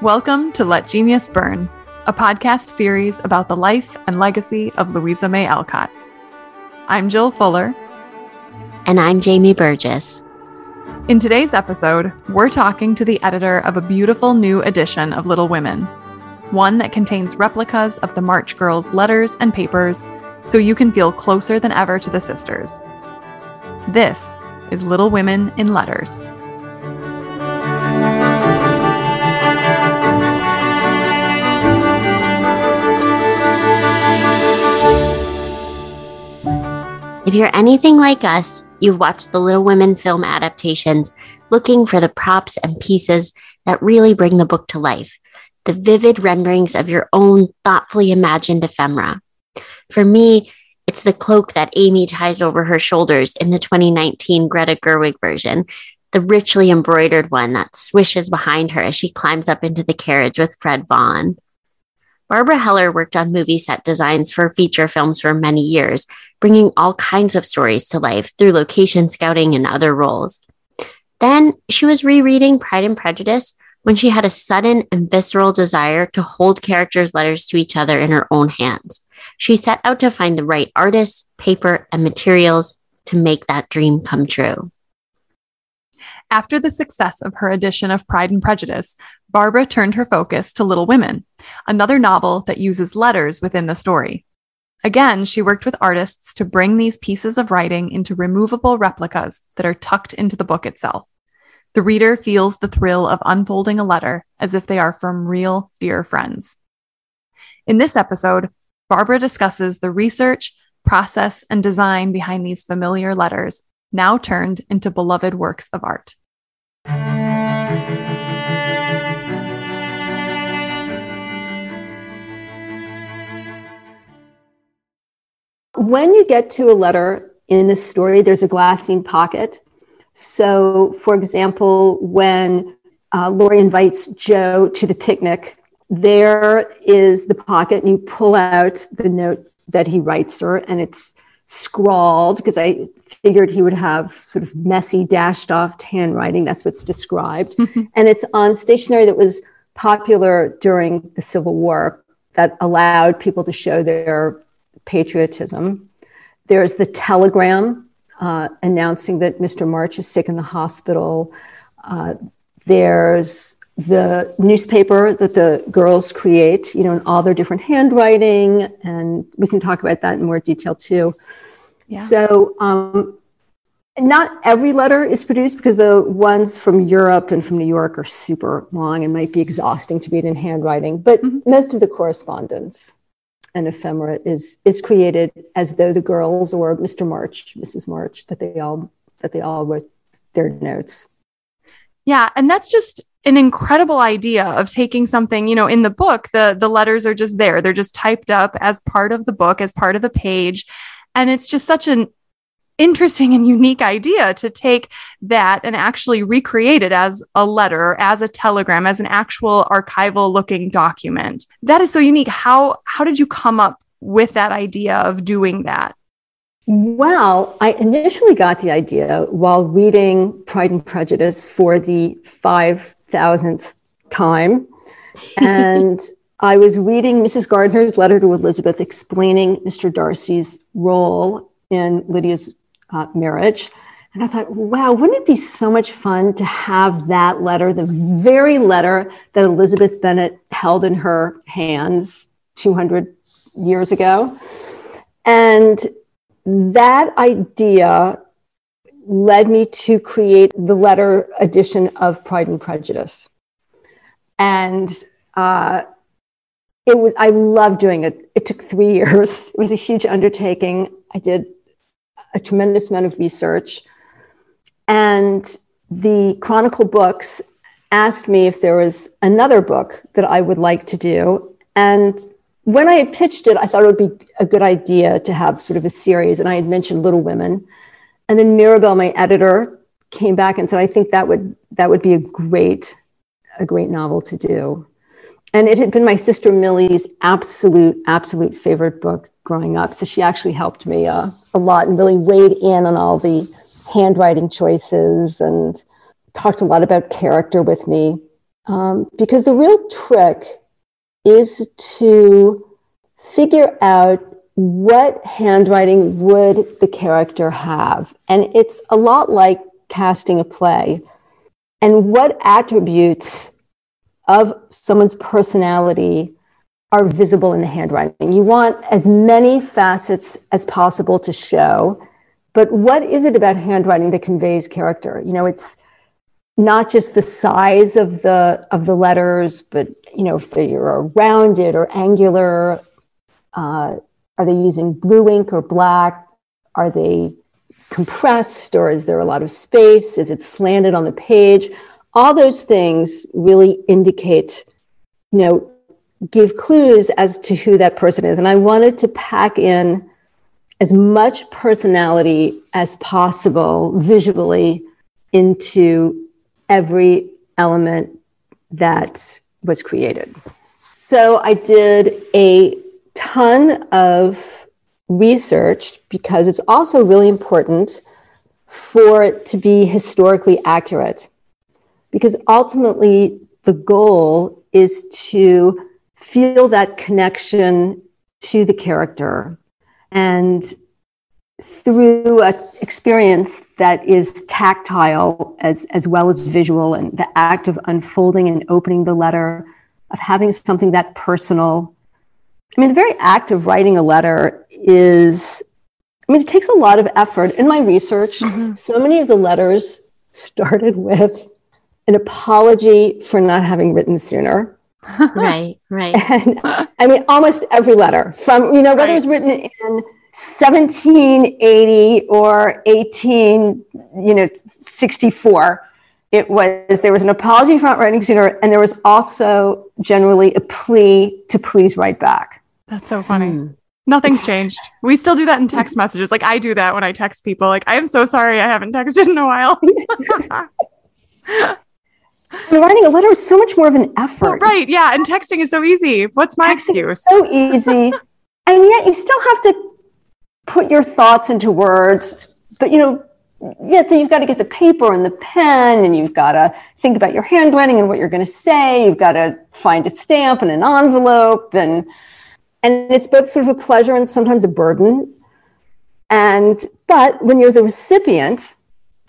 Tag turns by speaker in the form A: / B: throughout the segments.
A: Welcome to Let Genius Burn, a podcast series about the life and legacy of Louisa May Alcott. I'm Jill Fuller.
B: And I'm Jamie Burgess.
A: In today's episode, we're talking to the editor of a beautiful new edition of Little Women, one that contains replicas of the March Girls' letters and papers so you can feel closer than ever to the sisters. This is Little Women in Letters.
B: If you're anything like us, you've watched the Little Women film adaptations looking for the props and pieces that really bring the book to life, the vivid renderings of your own thoughtfully imagined ephemera. For me, it's the cloak that Amy ties over her shoulders in the 2019 Greta Gerwig version, the richly embroidered one that swishes behind her as she climbs up into the carriage with Fred Vaughn. Barbara Heller worked on movie set designs for feature films for many years, bringing all kinds of stories to life through location scouting and other roles. Then she was rereading Pride and Prejudice when she had a sudden and visceral desire to hold characters' letters to each other in her own hands. She set out to find the right artists, paper, and materials to make that dream come true.
A: After the success of her edition of Pride and Prejudice, Barbara turned her focus to Little Women, another novel that uses letters within the story. Again, she worked with artists to bring these pieces of writing into removable replicas that are tucked into the book itself. The reader feels the thrill of unfolding a letter as if they are from real, dear friends. In this episode, Barbara discusses the research, process, and design behind these familiar letters, now turned into beloved works of art.
C: When you get to a letter in the story, there's a glassine pocket. So, for example, when uh, Laurie invites Jo to the picnic, there is the pocket, and you pull out the note that he writes her, and it's scrawled because I figured he would have sort of messy, dashed off handwriting. That's what's described. and it's on stationery that was popular during the Civil War that allowed people to show their patriotism. There's the telegram uh, announcing that Mr. March is sick in the hospital. Uh, there's the newspaper that the girls create, you know, in all their different handwriting, and we can talk about that in more detail too. Yeah. So, um, not every letter is produced because the ones from Europe and from New York are super long and might be exhausting to read in handwriting, but mm-hmm. most of the correspondence and ephemera is is created as though the girls or Mr. March, Mrs. March, that they all that they all wrote their notes.
A: Yeah, and that's just an incredible idea of taking something, you know, in the book, the the letters are just there. They're just typed up as part of the book, as part of the page. And it's just such an interesting and unique idea to take that and actually recreate it as a letter, as a telegram, as an actual archival looking document. That is so unique. How how did you come up with that idea of doing that?
C: Well, I initially got the idea while reading Pride and Prejudice for the 5000th time. And I was reading Mrs. Gardiner's letter to Elizabeth explaining Mr. Darcy's role in Lydia's uh, marriage. And I thought, wow, wouldn't it be so much fun to have that letter, the very letter that Elizabeth Bennet held in her hands 200 years ago? And that idea led me to create the letter edition of Pride and Prejudice. And uh, it was, I loved doing it. It took three years. It was a huge undertaking. I did a tremendous amount of research. And the Chronicle books asked me if there was another book that I would like to do. And when I had pitched it, I thought it would be a good idea to have sort of a series. And I had mentioned Little Women. And then Mirabel, my editor, came back and said, I think that would that would be a great, a great novel to do. And it had been my sister Millie's absolute, absolute favorite book growing up. So she actually helped me uh, a lot and really weighed in on all the handwriting choices and talked a lot about character with me. Um, because the real trick is to figure out what handwriting would the character have. And it's a lot like casting a play. And what attributes of someone's personality are visible in the handwriting. You want as many facets as possible to show, but what is it about handwriting that conveys character? You know, it's not just the size of the of the letters, but you know, if they're rounded or angular, uh, are they using blue ink or black? Are they compressed or is there a lot of space? Is it slanted on the page? All those things really indicate, you know, give clues as to who that person is. And I wanted to pack in as much personality as possible visually into every element that was created. So I did a ton of research because it's also really important for it to be historically accurate. Because ultimately, the goal is to feel that connection to the character and through an experience that is tactile as, as well as visual and the act of unfolding and opening the letter of having something that personal i mean the very act of writing a letter is i mean it takes a lot of effort in my research mm-hmm. so many of the letters started with an apology for not having written sooner
B: right, right.
C: And, I mean, almost every letter from, you know, whether right. it was written in 1780 or 18, you know, 64, it was, there was an apology for not writing sooner, and there was also generally a plea to please write back.
A: That's so funny. Hmm. Nothing's changed. We still do that in text messages. Like I do that when I text people. Like, I am so sorry I haven't texted in a while.
C: Writing a letter is so much more of an effort.
A: Right. Yeah. And texting is so easy. What's my texting excuse?
C: so easy. and yet you still have to put your thoughts into words. But, you know, yeah, so you've got to get the paper and the pen, and you've got to think about your handwriting and what you're going to say. You've got to find a stamp and an envelope, and and it's both sort of a pleasure and sometimes a burden. And but when you're the recipient,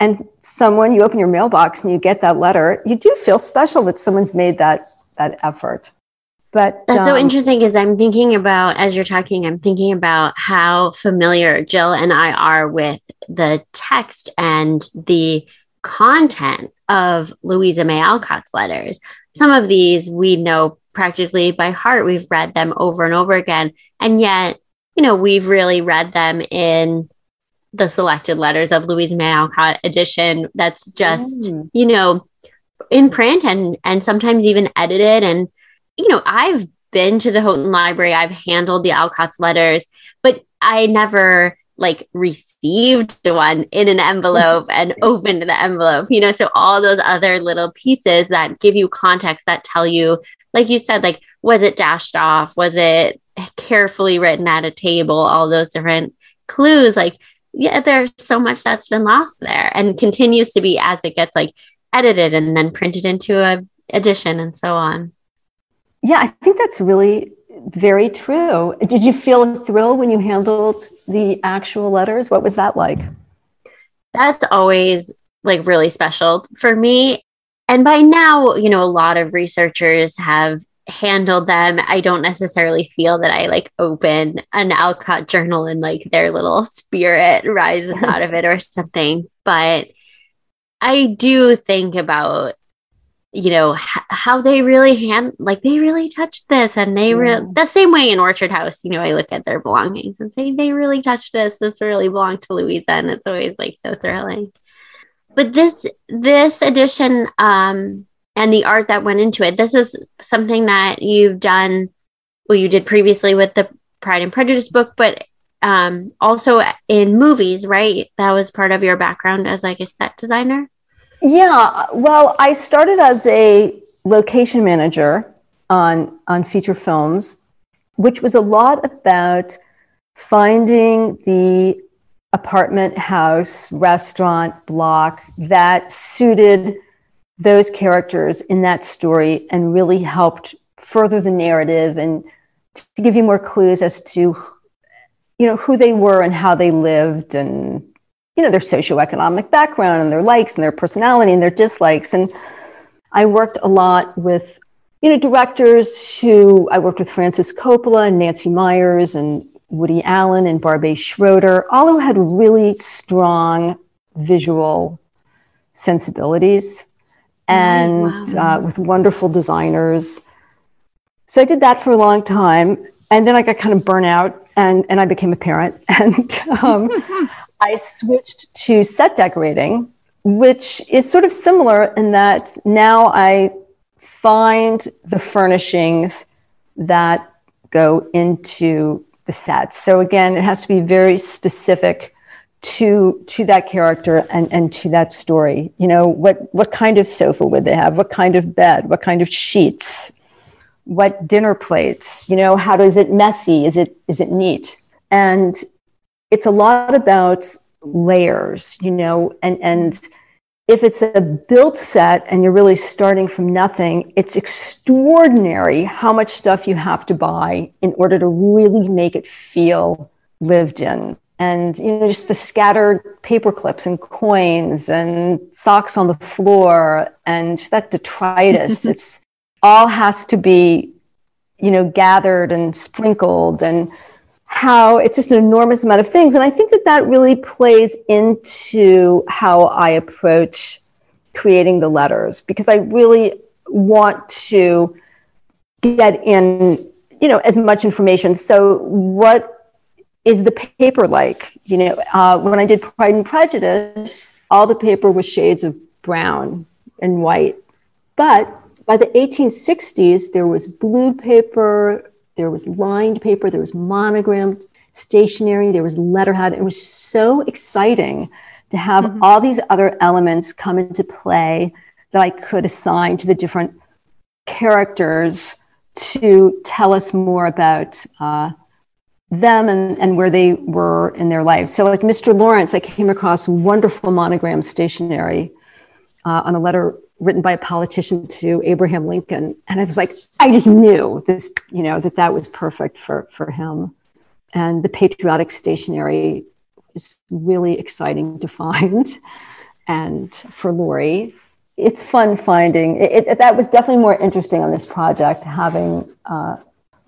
C: and someone you open your mailbox and you get that letter you do feel special that someone's made that that effort but
B: that's um, so interesting because i'm thinking about as you're talking i'm thinking about how familiar jill and i are with the text and the content of louisa may alcott's letters some of these we know practically by heart we've read them over and over again and yet you know we've really read them in the selected letters of Louisa May Alcott edition that's just, mm. you know, in print and and sometimes even edited. And, you know, I've been to the Houghton Library, I've handled the Alcott's letters, but I never like received one in an envelope and opened the envelope, you know. So all those other little pieces that give you context that tell you, like you said, like was it dashed off? Was it carefully written at a table? All those different clues, like yeah, there's so much that's been lost there and continues to be as it gets like edited and then printed into a edition and so on.
C: Yeah, I think that's really very true. Did you feel a thrill when you handled the actual letters? What was that like?
B: That's always like really special for me. And by now, you know, a lot of researchers have handled them. I don't necessarily feel that I like open an Alcott journal and like their little spirit rises out of it or something. But I do think about, you know, h- how they really hand, like they really touched this and they re- the same way in Orchard House, you know, I look at their belongings and say, they really touched this. This really belonged to Louisa. And it's always like so thrilling. But this, this edition, um, and the art that went into it. This is something that you've done, well, you did previously with the Pride and Prejudice book, but um, also in movies, right? That was part of your background as like a set designer.
C: Yeah, well, I started as a location manager on on feature films, which was a lot about finding the apartment, house, restaurant, block that suited those characters in that story and really helped further the narrative and to give you more clues as to you know who they were and how they lived and you know their socioeconomic background and their likes and their personality and their dislikes and i worked a lot with you know directors who i worked with francis coppola and nancy Meyers and woody allen and barbet schroeder all who had really strong visual sensibilities and wow. uh, with wonderful designers so I did that for a long time. And then I got kind of burnt out and, and I became a parent. And um, I switched to set decorating, which is sort of similar in that now I find the furnishings that go into the set. So again, it has to be very specific to to that character and, and to that story. You know, what what kind of sofa would they have? What kind of bed? What kind of sheets? what dinner plates you know how does it messy is it is it neat and it's a lot about layers you know and and if it's a built set and you're really starting from nothing it's extraordinary how much stuff you have to buy in order to really make it feel lived in. And you know just the scattered paper clips and coins and socks on the floor and that detritus it's all has to be, you know, gathered and sprinkled and how it's just an enormous amount of things. And I think that that really plays into how I approach creating the letters because I really want to get in, you know, as much information. So what is the paper like? You know, uh, when I did Pride and Prejudice, all the paper was shades of brown and white. But by the 1860s, there was blue paper, there was lined paper, there was monogrammed stationery, there was letterhead. It was so exciting to have mm-hmm. all these other elements come into play that I could assign to the different characters to tell us more about uh, them and, and where they were in their life. So, like Mr. Lawrence, I came across wonderful monogram stationery uh, on a letter written by a politician to Abraham Lincoln. And I was like, I just knew this, you know, that that was perfect for, for him. And the patriotic stationery is really exciting to find. And for Laurie, it's fun finding it, it, that was definitely more interesting on this project, having uh,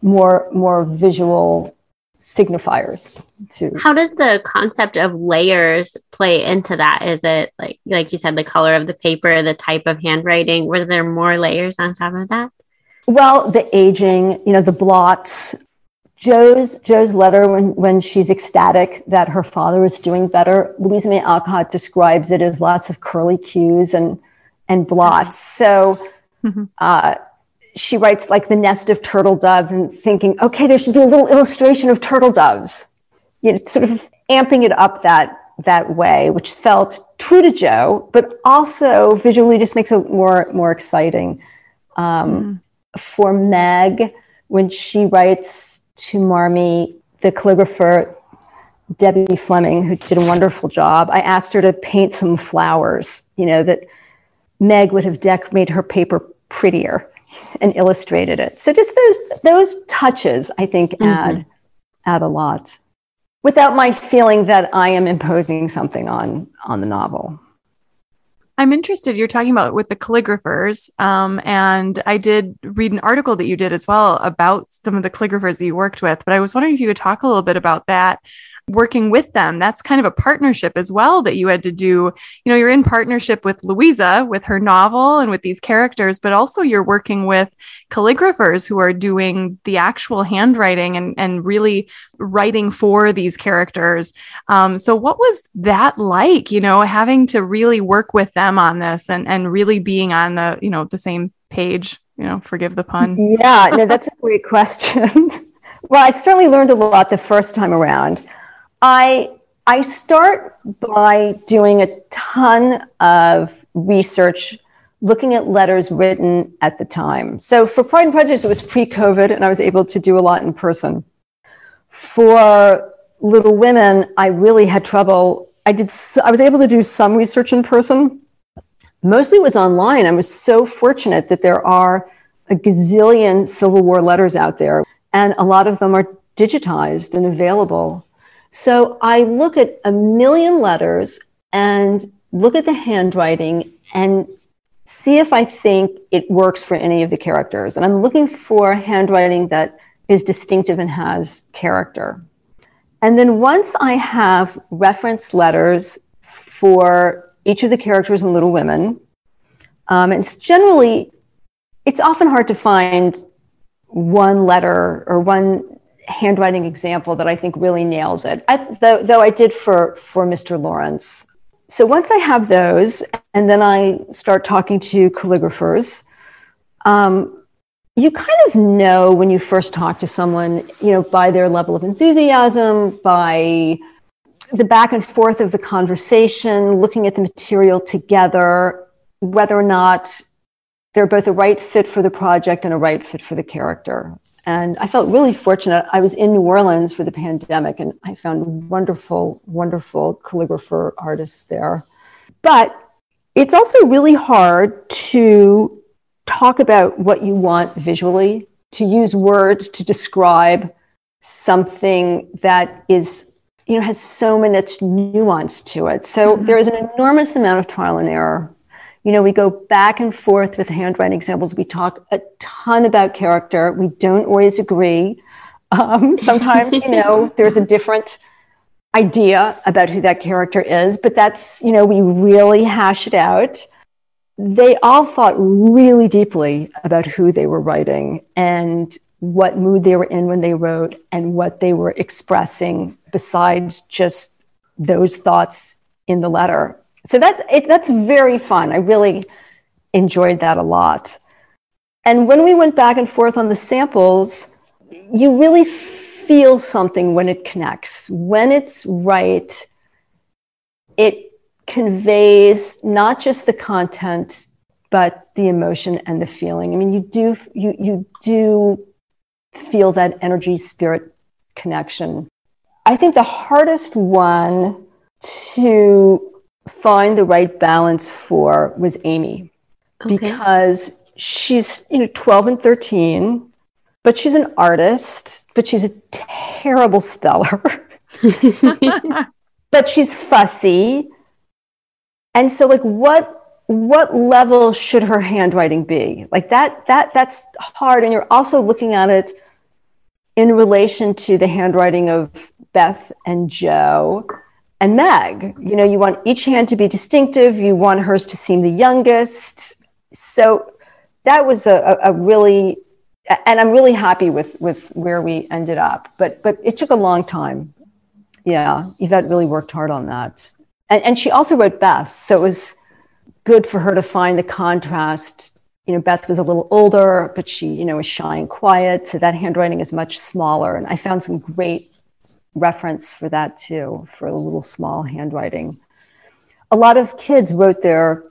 C: more more visual signifiers to
B: how does the concept of layers play into that? Is it like like you said the color of the paper the type of handwriting? Were there more layers on top of that?
C: Well the aging you know the blots. Jo's jo's letter when when she's ecstatic that her father is doing better louisa may alcott describes it as lots of curly cues and and blots. Okay. so mm-hmm. uh, she writes like the nest of turtle doves and thinking, okay, there should be a little illustration of turtle doves, you know, sort of amping it up that that way, which felt true to Jo, but also visually just makes it more more exciting. Um, mm. For Meg, when she writes to Marmee, the calligrapher Debbie Fleming, who did a wonderful job, I asked her to paint some flowers. You know that Meg would have deck made her paper prettier and illustrated it. So just those those touches, I think, mm-hmm. add add a lot, without my feeling that I am imposing something on on the novel.
A: I'm interested. You're talking about with the calligraphers, um, and I did read an article that you did as well about some of the calligraphers that you worked with. But I was wondering if you could talk a little bit about that working with them. That's kind of a partnership as well that you had to do. You know, you're in partnership with Louisa with her novel and with these characters, but also you're working with calligraphers who are doing the actual handwriting and, and really writing for these characters. Um, so what was that like, you know, having to really work with them on this and, and really being on the, you know, the same page, you know, forgive the pun.
C: Yeah, no, that's a great question. well, I certainly learned a lot the first time around. I I start by doing a ton of research looking at letters written at the time. So for Pride and Prejudice, it was pre-COVID, and I was able to do a lot in person. For Little Women, I really had trouble. I did. I was able to do some research in person. Mostly it was online. I was so fortunate that there are a gazillion Civil War letters out there, and a lot of them are digitized and available. So I look at a million letters and look at the handwriting and see if I think it works for any of the characters. And I'm looking for handwriting that is distinctive and has character. And then once I have reference letters for each of the characters in Little Women, um, it's generally, it's often hard to find one letter or one handwriting example that I think really nails it. I, though, though I did for for Mr. Lawrence. So once I have those, and then I start talking to calligraphers, um, you kind of know when you first talk to someone, you know, by their level of enthusiasm, by the back and forth of the conversation, looking at the material together, whether or not they're both a right fit for the project and a right fit for the character. And I felt really fortunate. I was in New Orleans for the pandemic and I found wonderful, wonderful calligrapher artists there. But it's also really hard to talk about what you want visually, to use words to describe something that is, you know, has so much nuance to it. So mm-hmm. there is an enormous amount of trial and error. You know, we go back and forth with handwriting examples. We talk a ton about character. We don't always agree. Um, sometimes, you know, there's a different idea about who that character is, but that's, you know, we really hash it out they all thought really deeply about who they were writing and what mood they were in when they wrote and what they were expressing besides just those thoughts in the letter. So that it, that's very fun. I really enjoyed that a lot. And when we went back and forth on the samples, you really feel something when it connects. When it's right, it conveys not just the content but the emotion and the feeling i mean you do you you do feel that energy spirit connection i think the hardest one to find the right balance for was amy okay. because she's you know 12 and 13 but she's an artist but she's a terrible speller. But she's fussy. And so like what what level should her handwriting be? Like that that that's hard. And you're also looking at it in relation to the handwriting of beth and jo and meg. You know you want each hand to be distinctive. You want hers to seem the youngest. So that was a, a really and i'm really happy with with where we ended up. But but it took a long time. Yeah yvette really worked hard on that. And, and she also wrote Beth, so it was good for her to find the contrast. You know, Beth was a little older, but she, you know, was shy and quiet, so that handwriting is much smaller. And I found some great reference for that too, for a little small handwriting. A lot of kids wrote their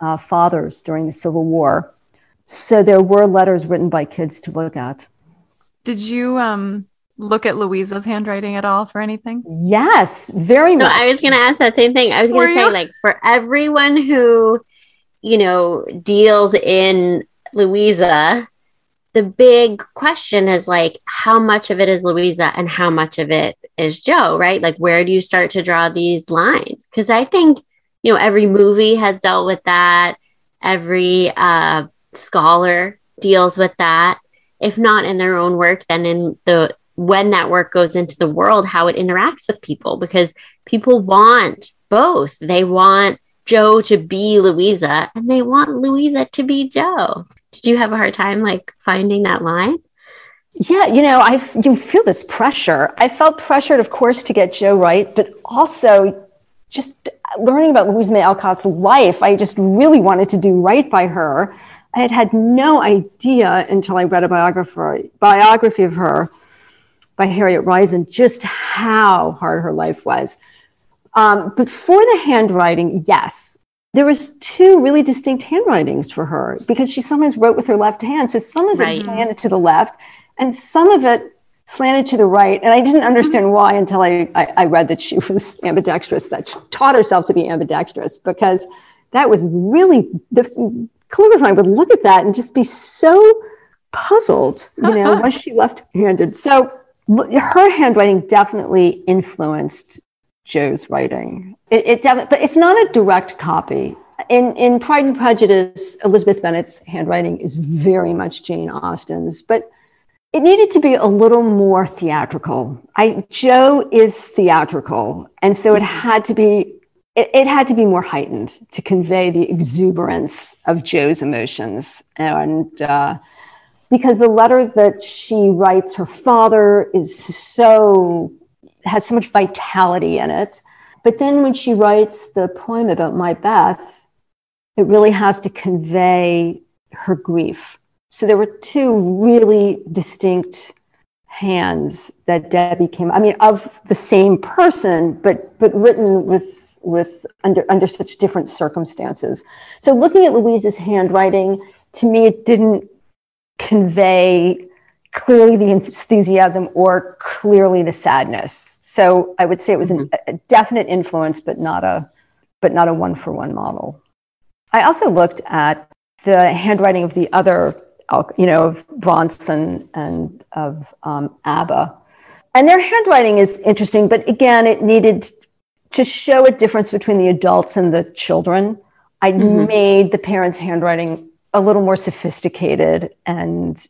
C: uh, fathers during the Civil War, so there were letters written by kids to look at.
A: Did you um, look at Louisa's handwriting at all for anything?
C: Yes, very much.
B: I was going to ask that same thing. I was going to say, like, for everyone who, you know, deals in Louisa, the big question is like, how much of it is Louisa and how much of it is jo right? Like, where do you start to draw these lines? Because I think, you know, every movie has dealt with that, every uh, scholar deals with that if not in their own work, then in the when that work goes into the world, how it interacts with people, because people want both. They want jo to be Louisa and they want Louisa to be Jo. Did you have a hard time like finding that line?
C: Yeah, you know, I you feel this pressure. I felt pressured, of course, to get Jo right, but also just learning about Louisa May Alcott's life. I just really wanted to do right by her. I had had no idea until I read a biography biography of her by Harriet Reisen just how hard her life was. Um, but for the handwriting, yes, there was two really distinct handwritings for her because she sometimes wrote with her left hand. So some of it right. slanted to the left, and some of it slanted to the right. And I didn't understand why until I, I, I read that she was ambidextrous, that she taught herself to be ambidextrous, because that was really, this calligraphy would look at that and just be so puzzled, you know, once she left handed. So her handwriting definitely influenced Jo's writing. It, it but it's not a direct copy. In in Pride and Prejudice, Elizabeth Bennet's handwriting is very much Jane Austen's, but it needed to be a little more theatrical. I Jo is theatrical, and so it had to be it, it, had to be more heightened to convey the exuberance of Jo's emotions. And uh, because the letter that she writes her father is so, has so much vitality in it. But then when she writes the poem about my Beth, it really has to convey her grief. So there were two really distinct hands that Debbie came, I mean, of the same person, but, but written with with under under such different circumstances. So looking at Louise's handwriting, to me, it didn't convey clearly the enthusiasm or clearly the sadness. So I would say it was an, mm-hmm. a definite influence, but not a but not a one for one model. I also looked at the handwriting of the other, you know, of Bronson and of um, ABBA. And their handwriting is interesting, but again, it needed to show a difference between the adults and the children, I mm-hmm. made the parents' handwriting a little more sophisticated and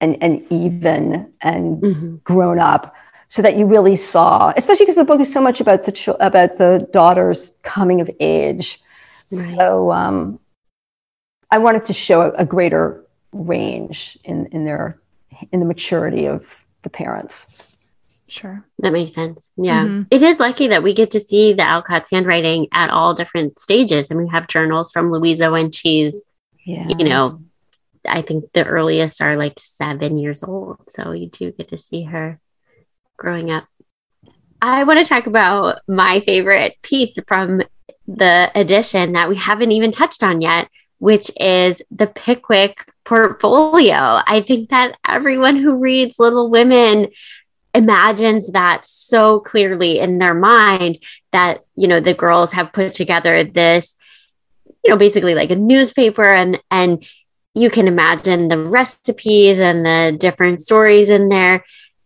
C: and and even and mm-hmm. grown up, so that you really saw, especially because the book is so much about the ch- about the daughter's coming of age. Right. So um, I wanted to show a, a greater range in in their in the maturity of the parents.
A: Sure.
B: That makes sense. Yeah. Mm-hmm. It is lucky that we get to see the Alcott's handwriting at all different stages. And we have journals from Louisa when she's, yeah. you know, I think the earliest are like seven years old. So you do get to see her growing up. I want to talk about my favorite piece from the edition that we haven't even touched on yet, which is the Pickwick portfolio. I think that everyone who reads Little Women imagines that so clearly in their mind that you know the girls have put together this you know basically like a newspaper and and you can imagine the recipes and the different stories in there.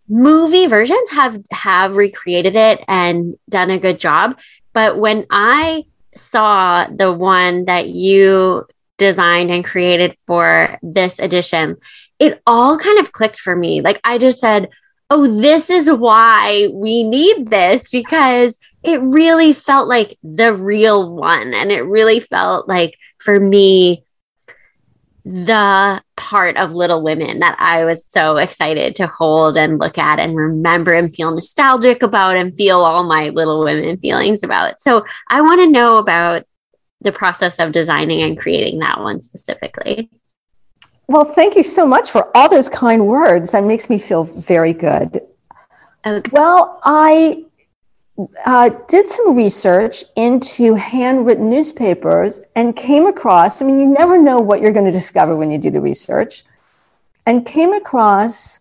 B: Movie versions have have recreated it and done a good job. But when i saw the one that you designed and created for this edition it all kind of clicked for me. Like i just said oh, this is why we need this because it really felt like the real one. And it really felt like for me, the part of Little Women that I was so excited to hold and look at and remember and feel nostalgic about and feel all my Little Women feelings about. So I want to know about the process of designing and creating that one specifically.
C: Well, thank you so much for all those kind words. That makes me feel very good. Okay. Well, I uh, did some research into handwritten newspapers and came across, I mean, you never know what you're going to discover when you do the research, and came across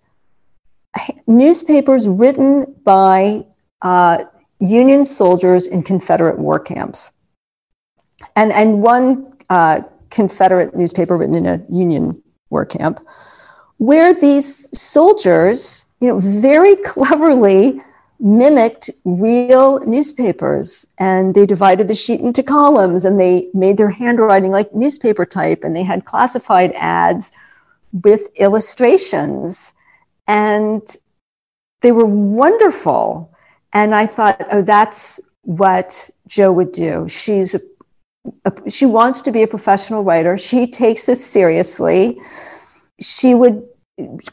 C: newspapers written by uh, Union soldiers in Confederate war camps. And, and one uh, Confederate newspaper written in a Union war camp, where these soldiers, you know, very cleverly mimicked real newspapers and they divided the sheet into columns and they made their handwriting like newspaper type and they had classified ads with illustrations and they were wonderful and i thought oh that's what jo would do she's a a, she wants to be a professional writer. She takes this seriously. She would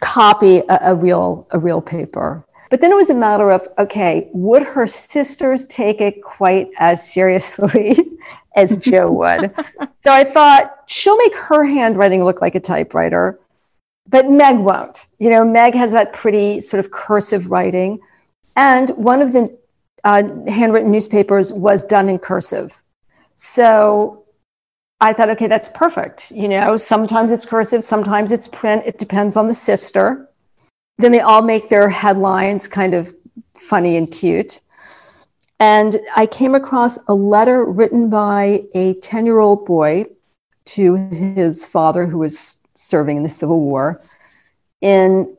C: copy a, a real a real paper. But then it was a matter of okay, would her sisters take it quite as seriously as Jo would? so I thought she'll make her handwriting look like a typewriter, but Meg won't. You know, Meg has that pretty sort of cursive writing. And one of the uh, handwritten newspapers was done in cursive. So I thought, okay, that's perfect. You know, sometimes it's cursive, sometimes it's print. It depends on the sister. Then they all make their headlines kind of funny and cute. And I came across a letter written by a 10 year old boy to his father, who was serving in the Civil War, in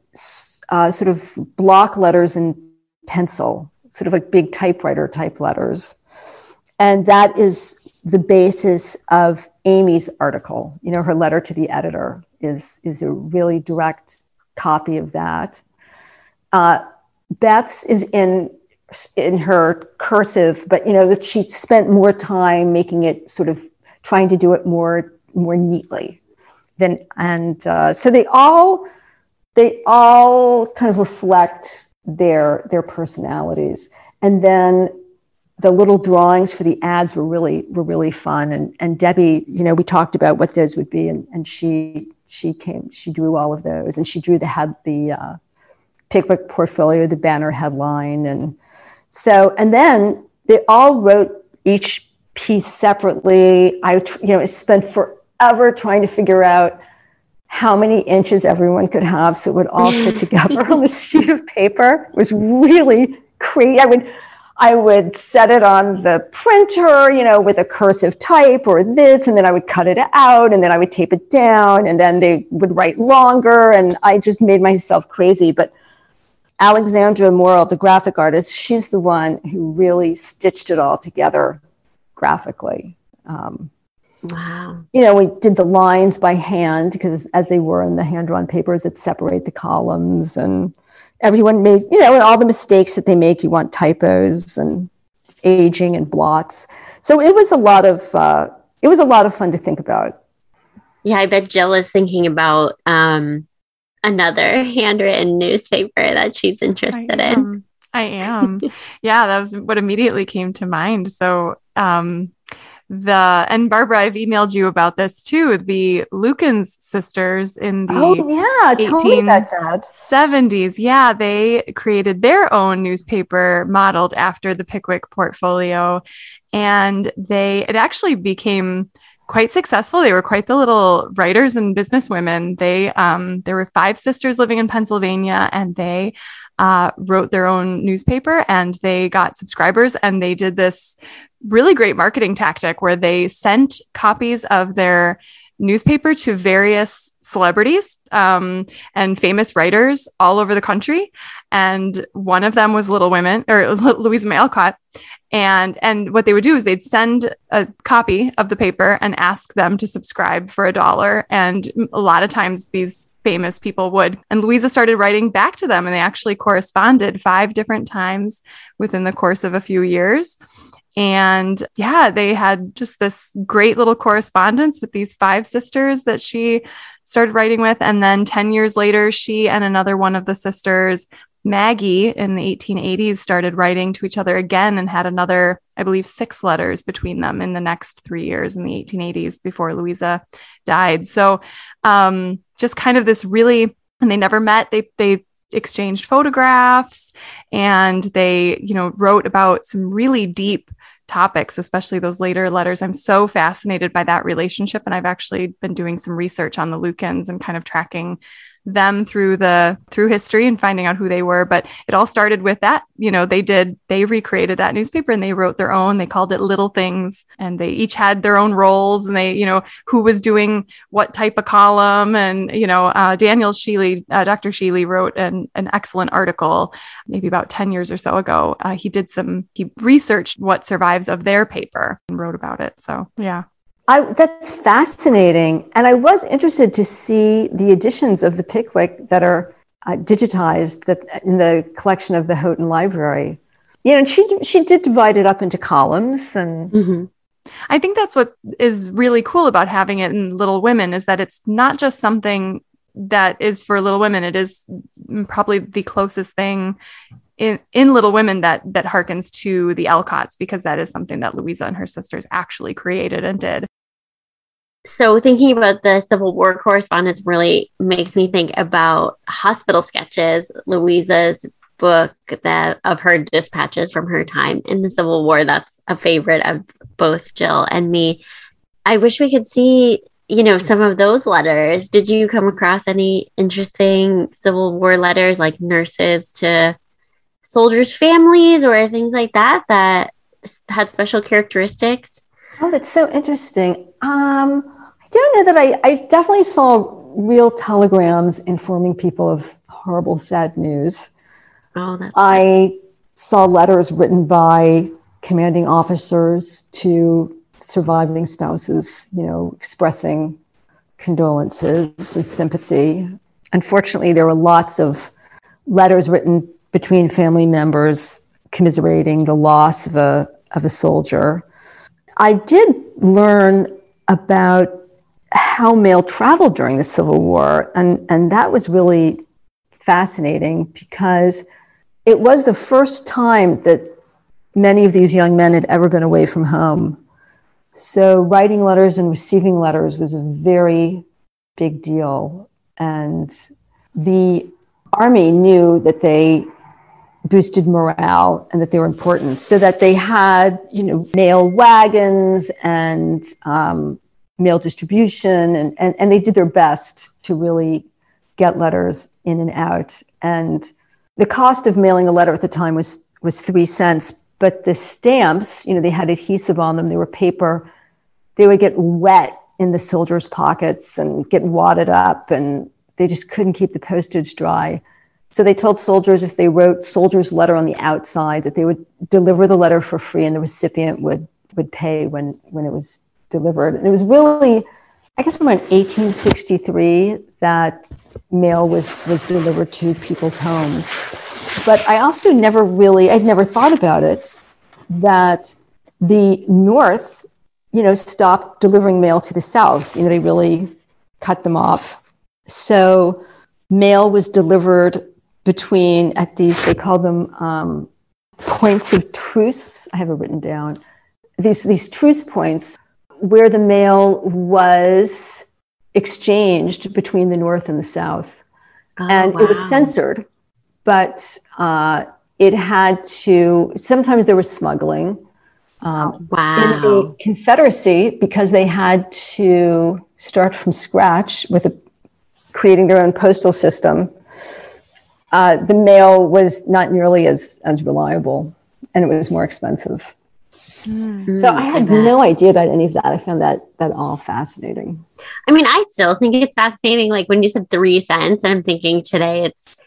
C: uh, sort of block letters in pencil, sort of like big typewriter type letters. And that is the basis of Amy's article. You know, her letter to the editor is, is a really direct copy of that. Uh, Beth's is in in her cursive, but you know that she spent more time making it sort of trying to do it more more neatly than and uh, so they all they all kind of reflect their their personalities and then the little drawings for the ads were really were really fun and and debbie you know we talked about what those would be and, and she she came she drew all of those and she drew the head the uh, pickwick portfolio the banner headline and so, and then they all wrote each piece separately. I, you know, spent forever trying to figure out how many inches everyone could have so it would all fit together on this sheet of paper. It was really crazy. I would, I would set it on the printer, you know, with a cursive type or this, and then I would cut it out, and then I would tape it down, and then they would write longer, and I just made myself crazy. But Alexandra Morrill, the graphic artist, she's the one who really stitched it all together graphically. Um,
B: wow.
C: You know, we did the lines by hand because as they were in the hand drawn papers, it separate the columns and everyone made, you know, and all the mistakes that they make, you want typos and aging and blots. So it was a lot of, uh, it was a lot of fun to think about.
B: Yeah, I bet Jill is thinking about um, another handwritten newspaper that she's interested
A: I
B: in.
A: I am. yeah, that was what immediately came to mind. So, um, the and Barbara, I've emailed you about this too. The Lukens sisters in the
C: oh yeah, totally
A: 1870s. Yeah, they created their own newspaper modeled after the Pickwick portfolio, and they it actually became quite successful. They were quite the little writers and businesswomen. They um, there were five sisters living in Pennsylvania, and they uh, wrote their own newspaper, and they got subscribers, and they did this really great marketing tactic where they sent copies of their newspaper to various celebrities um, and famous writers all over the country. And one of them was Little Women or Louisa May Alcott. And and what they would do is they'd send a copy of the paper and ask them to subscribe for a dollar. And a lot of times these famous people would. And louisa started writing back to them and they actually corresponded five different times within the course of a few years and yeah they had just this great little correspondence with these five sisters that she started writing with and then 10 years later she and another one of the sisters Maggie in the 1880s started writing to each other again and had another, I believe, six letters between them in the next three years in the 1880s before Louisa died. So, um, just kind of this really, and they never met. They they exchanged photographs and they, you know, wrote about some really deep topics, especially those later letters. I'm so fascinated by that relationship. And I've actually been doing some research on the Lukens and kind of tracking them through the through history and finding out who they were. But it all started with that you know they did they recreated that newspaper and they wrote their own. They called it little things and they each had their own roles and they you know who was doing what type of column. And you know uh, daniel shealy uh, dr shealy wrote an, an excellent article maybe about 10 years or so ago. Uh, he did some he researched what survives of their paper and wrote about it. So yeah
C: I, that's fascinating. And I was interested to see the editions of the Pickwick that are uh, digitized that in the collection of the Houghton Library. You know, she, she did divide it up into columns and.
A: Mm-hmm. I think that's what is really cool about having it in Little Women is that it's not just something that is for Little Women. It is probably the closest thing in, in Little Women that that harkens to the Alcotts because that is something that Louisa and her sisters actually created and did
B: so thinking about the Civil War correspondence really makes me think about hospital sketches, Louisa's book that of her dispatches from her time in the Civil War. That's a favorite of both Jill and me. I wish we could see you know, some of those letters, did you come across any interesting Civil War letters like nurses to soldiers' families or things like that that had special characteristics?
C: Oh, that's so interesting. Um, I don't know that I, I definitely saw real telegrams informing people of horrible, sad news.
B: Oh, that's
C: I saw letters written by commanding officers to surviving spouses, you know, expressing condolences and sympathy. Unfortunately, there were lots of letters written between family members commiserating the loss of a, of a soldier. I did learn about how mail traveled during the Civil War, and, and that was really fascinating because it was the first time that many of these young men had ever been away from home. So, writing letters and receiving letters was a very big deal. And the Army knew that they boosted morale and that they were important so that they had you know mail wagons and um, mail distribution and, and, and they did their best to really get letters in and out. And the cost of mailing a letter at the time was was three cents but the stamps you know they had adhesive on them they were paper they would get wet in the soldiers pockets and get wadded up and they just couldn't keep the postage dry. So they told soldiers if they wrote soldier's letter on the outside that they would deliver the letter for free and the recipient would would pay when when it was delivered. And it was really, I guess, around 1863 that mail was was delivered to people's homes. But I also never really, I'd never thought about it that the North, you know, stopped delivering mail to the South. You know, they really cut them off. So mail was delivered between at these they call them um, points of truce. I have it written down. These these truce points where the mail was exchanged between the North and the South, oh, and wow. it was censored, but uh, it had to. Sometimes there was smuggling.
B: Um, wow.
C: In the Confederacy, because they had to start from scratch with a, creating their own postal system, uh, the mail was not nearly as, as reliable and it was more expensive. Mm, so I had I no idea about any of that. I found that that all fascinating.
B: I mean, I still think it's fascinating. Like when you said three cents, and I'm thinking today it's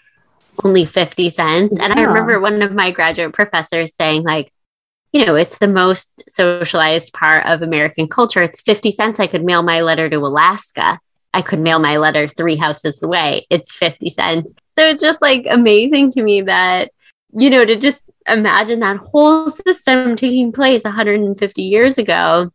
B: only 50 cents. And I remember one of my graduate professors saying, like, you know, it's the most socialized part of American culture. It's 50 cents. I could mail my letter to Alaska. I could mail my letter three houses away. It's 50 cents. So it's just like amazing to me that, you know, to just imagine that whole system taking place 150 years ago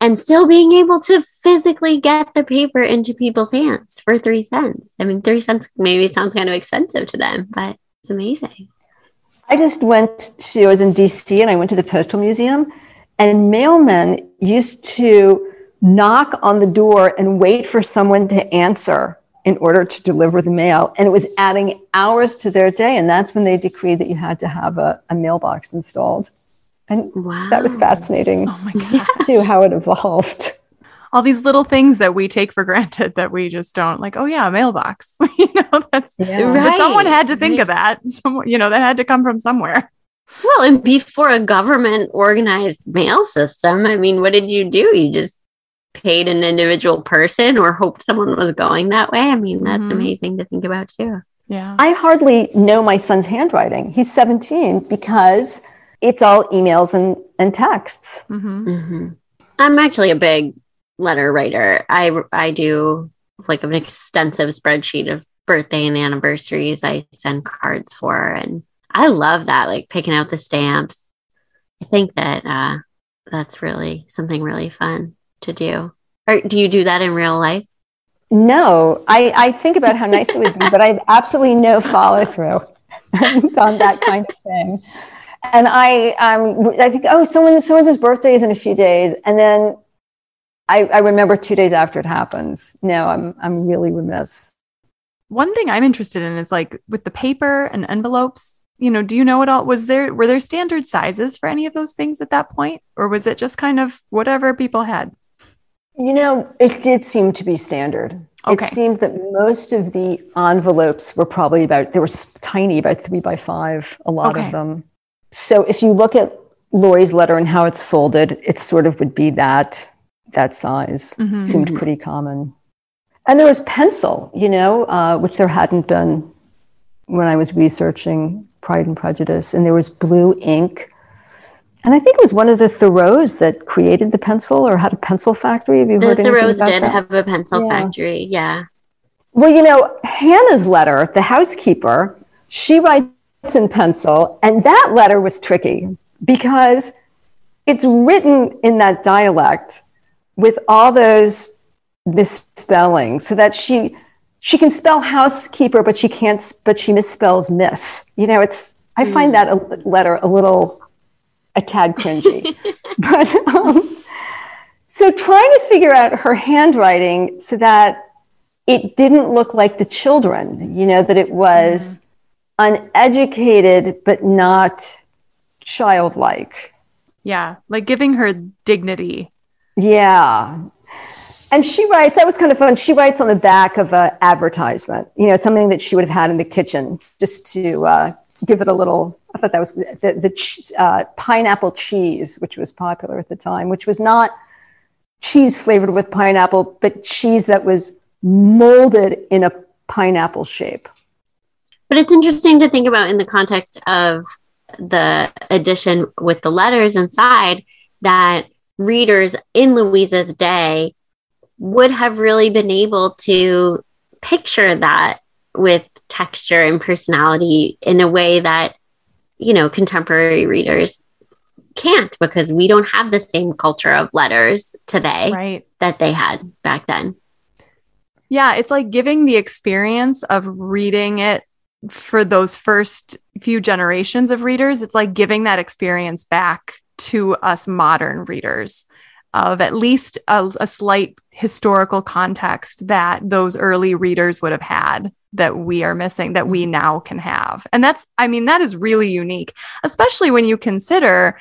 B: and still being able to physically get the paper into people's hands for three cents. I mean, three cents maybe sounds kind of expensive to them, but it's amazing.
C: I just went to, I was in DC and I went to the Postal Museum, and mailmen used to knock on the door and wait for someone to answer in order to deliver the mail. And it was adding hours to their day. And that's when they decreed that you had to have a, a mailbox installed. And wow. that was fascinating. Oh my God. Knew how it evolved.
A: All these little things that we take for granted that we just don't like, oh yeah, mailbox. you know, that's yeah. right. someone had to think right. of that. Someone, you know, that had to come from somewhere.
B: Well, and before a government organized mail system, I mean, what did you do? You just paid an individual person or hoped someone was going that way. I mean, that's mm-hmm. amazing to think about too.
A: Yeah.
C: I hardly know my son's handwriting. He's 17 because it's all emails and, and texts.
B: Mm-hmm. Mm-hmm. I'm actually a big letter writer. I, I do like an extensive spreadsheet of birthday and anniversaries I send cards for. And I love that, like picking out the stamps. I think that uh, that's really something really fun to do. Or do you do that in real life?
C: No, I, I think about how nice it would be, but I have absolutely no follow through on that kind of thing. And I, um, I think, oh, someone, someone's birthday is in a few days, and then I, I remember two days after it happens. No, I'm, I'm really remiss.
A: One thing I'm interested in is like with the paper and envelopes. You know, do you know it all? Was there were there standard sizes for any of those things at that point, or was it just kind of whatever people had?
C: You know, it did seem to be standard.
A: Okay.
C: It seemed that most of the envelopes were probably about, they were tiny, about three by five, a lot
A: Okay.
C: of them. So if you look at Laurie's letter and how it's folded, it sort of would be that, that size.
A: Mhm.
C: Seemed
B: Mhm.
C: pretty common. And there was pencil, you know, uh, which there hadn't been when I was researching Pride and Prejudice. And there was blue ink. And I think it was one of the Thoreaus that created the pencil or had a pencil factory. Have you
B: The
C: heard anything
B: Thoreaus
C: about
B: did
C: that?
B: have a pencil
C: Yeah.
B: factory. Yeah.
C: Well, you know, Hannah's letter, the housekeeper, she writes in pencil, and that letter was tricky because it's written in that dialect with all those misspellings so that she she can spell housekeeper but she can't but she misspells miss you know it's i find hmm. that a letter a little a tad cringy but um, so trying to figure out her handwriting so that it didn't look like the children, you know, that it was uneducated but not childlike.
A: Yeah, like giving her dignity.
C: Yeah. And she writes, that was kind of fun. She writes on the back of an advertisement, you know, something that she would have had in the kitchen just to uh, give it a little. I thought that was the, the uh, pineapple cheese, which was popular at the time, which was not cheese flavored with pineapple, but cheese that was molded in a pineapple shape.
B: But it's interesting to think about in the context of the edition with the letters inside that readers in Louisa's day would have really been able to picture that with texture and personality in a way that, you know, contemporary readers can't because we don't have the same culture of letters today
A: Right.
B: that they had back then.
A: Yeah, it's like giving the experience of reading it for those first few generations of readers. It's like giving that experience back to us modern readers of at least a, a slight historical context that those early readers would have had that we are missing that we now can have. And that's, I mean, that is really unique, especially when you consider,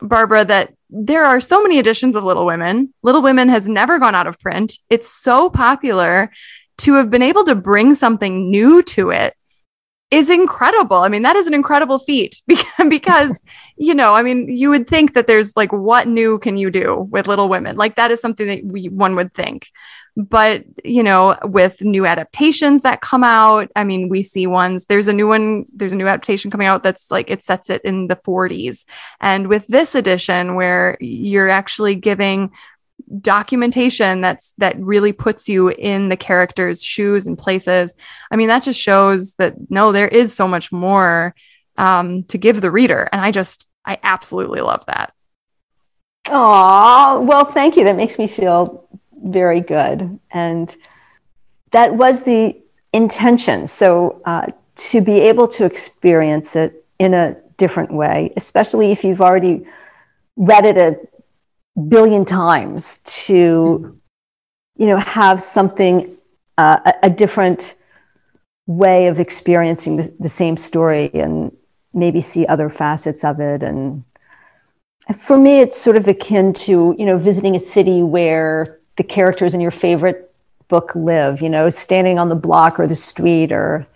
A: Barbara, that there are so many editions of Little Women. Little Women has never gone out of print. It's so popular to have been able to bring something new to it is incredible. I mean, that is an incredible feat because, you know, I mean, you would think that there's like, what new can you do with Little Women? Like, that is something that we, one would think. But, you know, with new adaptations that come out, I mean, we see ones, there's a new one, there's a new adaptation coming out that's like, it sets it in the 40s. And with this edition, where you're actually giving documentation that's that really puts you in the character's shoes and places i mean that just shows that no there is so much more um, to give the reader and i just i absolutely love that
C: Oh, well, thank you. That makes me feel very good. And that was the intention. So, uh, to be able to experience it in a different way, especially if you've already read it a billion times, to, you know, have something, uh, a, a different way of experiencing the, the same story and maybe see other facets of it and for me it's sort of akin to you know visiting a city where the characters in your favorite book live you know standing on the block or the street or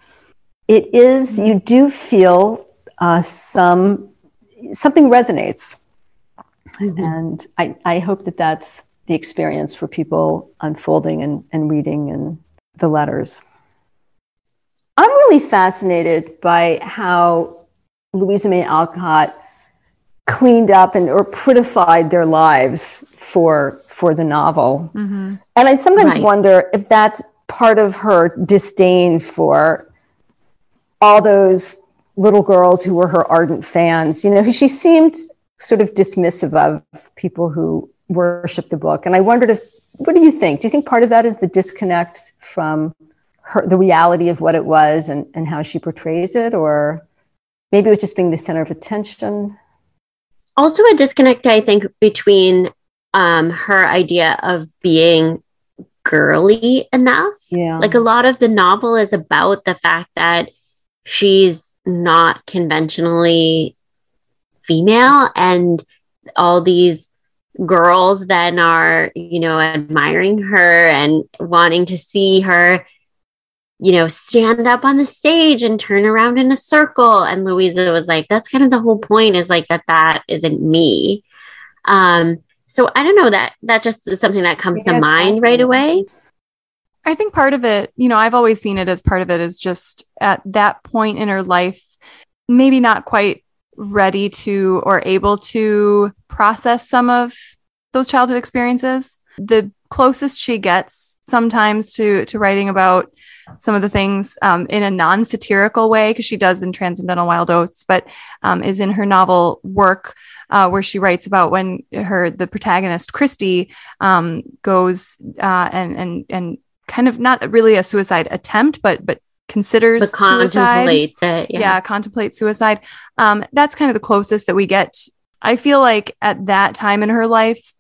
C: it is you do feel uh, some something resonates. And I, I hope that that's the experience for people unfolding and, and reading and the letters. I'm really fascinated by how louisa may alcott cleaned up and or prettified their lives for for the novel.
A: mm-hmm.
C: And I sometimes
B: Right.
C: wonder if that's part of her disdain for all those little girls who were her ardent fans. You know, she seemed sort of dismissive of people who worship the book. And I wondered if what do you think? Do you think part of that is the disconnect from her the reality of what it was and, and how she portrays it? Or maybe it was just being the center of attention?
B: Also a disconnect i think between um, her idea of being girly enough
C: Yeah.
B: like a lot of the novel is about the fact that she's not conventionally female and all these girls then are, you know, admiring her and wanting to see her, you know, stand up on the stage and turn around in a circle. And Louisa was like, that's kind of the whole point is like that that isn't me. Um, so I don't know that that just is something that comes to mind right away.
A: I think part of it, you know, I've always seen it as part of it is just at that point in her life, maybe not quite ready to or able to process some of those childhood experiences. The closest she gets sometimes to to writing about some of the things um, in a non-satirical way because she does in transcendental wild oats but um, is in her novel work uh, where she writes about when her the protagonist christie um, goes uh, and and and kind of not really a suicide attempt but but considers but suicide. it, yeah. yeah contemplates suicide. Um, that's kind of the closest that we get i feel like at that time in her life.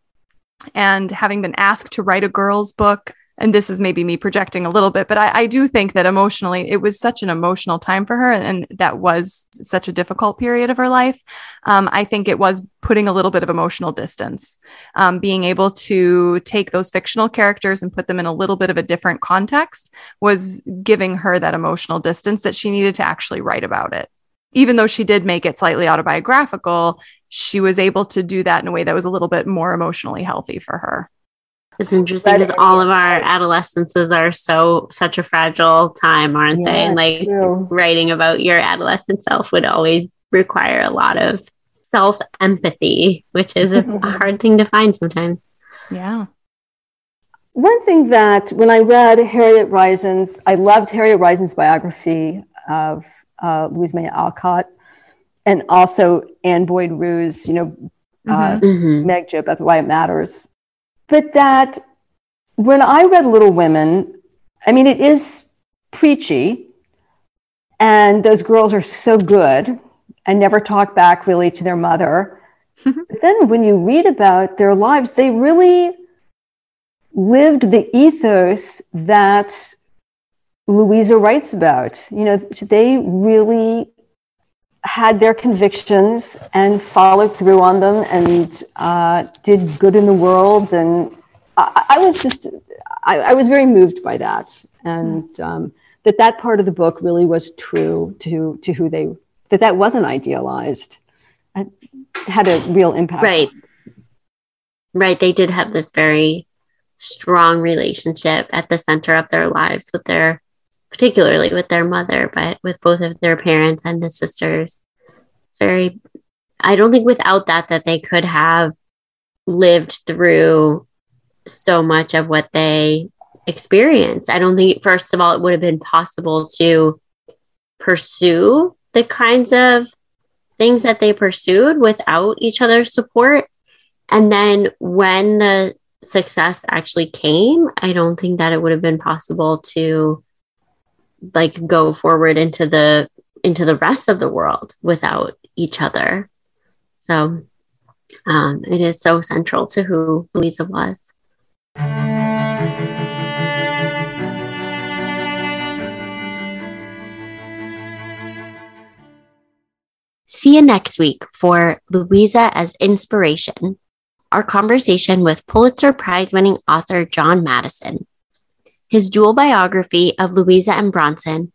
A: And having been asked to write a girl's book and this is maybe me projecting a little bit, but I, I, do think that emotionally, it was such an emotional time for her, and that was such a difficult period of her life. Um, I think it was putting a little bit of emotional distance, um, being able to take those fictional characters and put them in a little bit of a different context was giving her that emotional distance that she needed to actually write about it. Even though she did make it slightly autobiographical, she was able to do that in a way that was a little bit more emotionally healthy for her.
B: It's interesting because all of our adolescences are so such a fragile time, aren't yeah, they? And like true. writing about your adolescent self would always require a lot of self empathy, which is a, a hard thing to find sometimes.
A: Yeah.
C: One thing that when I read Harriet Reisen's, I loved Harriet Reisen's biography of uh, Louisa May Alcott and also Anne Boyd Rioux, you know, uh, mm-hmm. Meg Jo, Beth Why It Matters. But that when I read Little Women, I mean, it is preachy, and those girls are so good and never talk back really to their mother. Mm-hmm. but then when you read about their lives, they really lived the ethos that Louisa writes about. You know, they really had their convictions and followed through on them and uh, did good in the world. And I, I was just, I, I, was very moved by that. And um, that that part of the book really was true to, to who they, that that wasn't idealized. It had a real impact.
B: Right. Right. They did have this very strong relationship at the center of their lives with their particularly with their mother, but with both of their parents and the sisters. Very, I don't think without that, that they could have lived through so much of what they experienced. I don't think, first of all, it would have been possible to pursue the kinds of things that they pursued without each other's support. And then when the success actually came, I don't think that it would have been possible to like go forward into the into the rest of the world without each other. So um, it is so central to who Louisa was. See you next week for Louisa as Inspiration, our conversation with Pulitzer Prize winning author John Matteson. His dual biography of Louisa M. Bronson,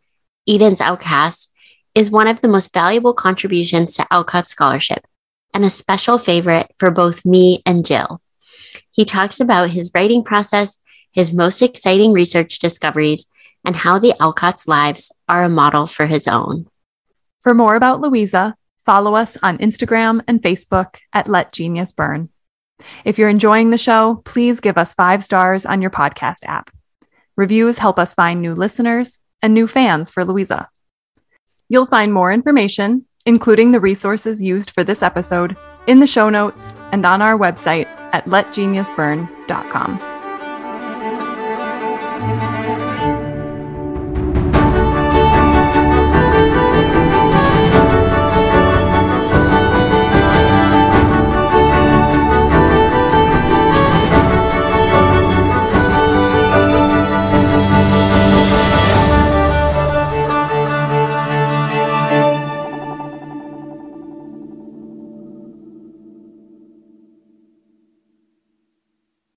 B: Eden's Outcast, is one of the most valuable contributions to Alcott Scholarship and a special favorite for both me and Jill. He talks about his writing process, his most exciting research discoveries, and how the Alcott's lives are a model for his own.
A: For more about Louisa, follow us on Instagram and Facebook at Let Genius Burn. If you're enjoying the show, please give us five stars on your podcast app. Reviews help us find new listeners and new fans for Louisa. You'll find more information, including the resources used for this episode, in the show notes and on our website at letgeniusburn.com.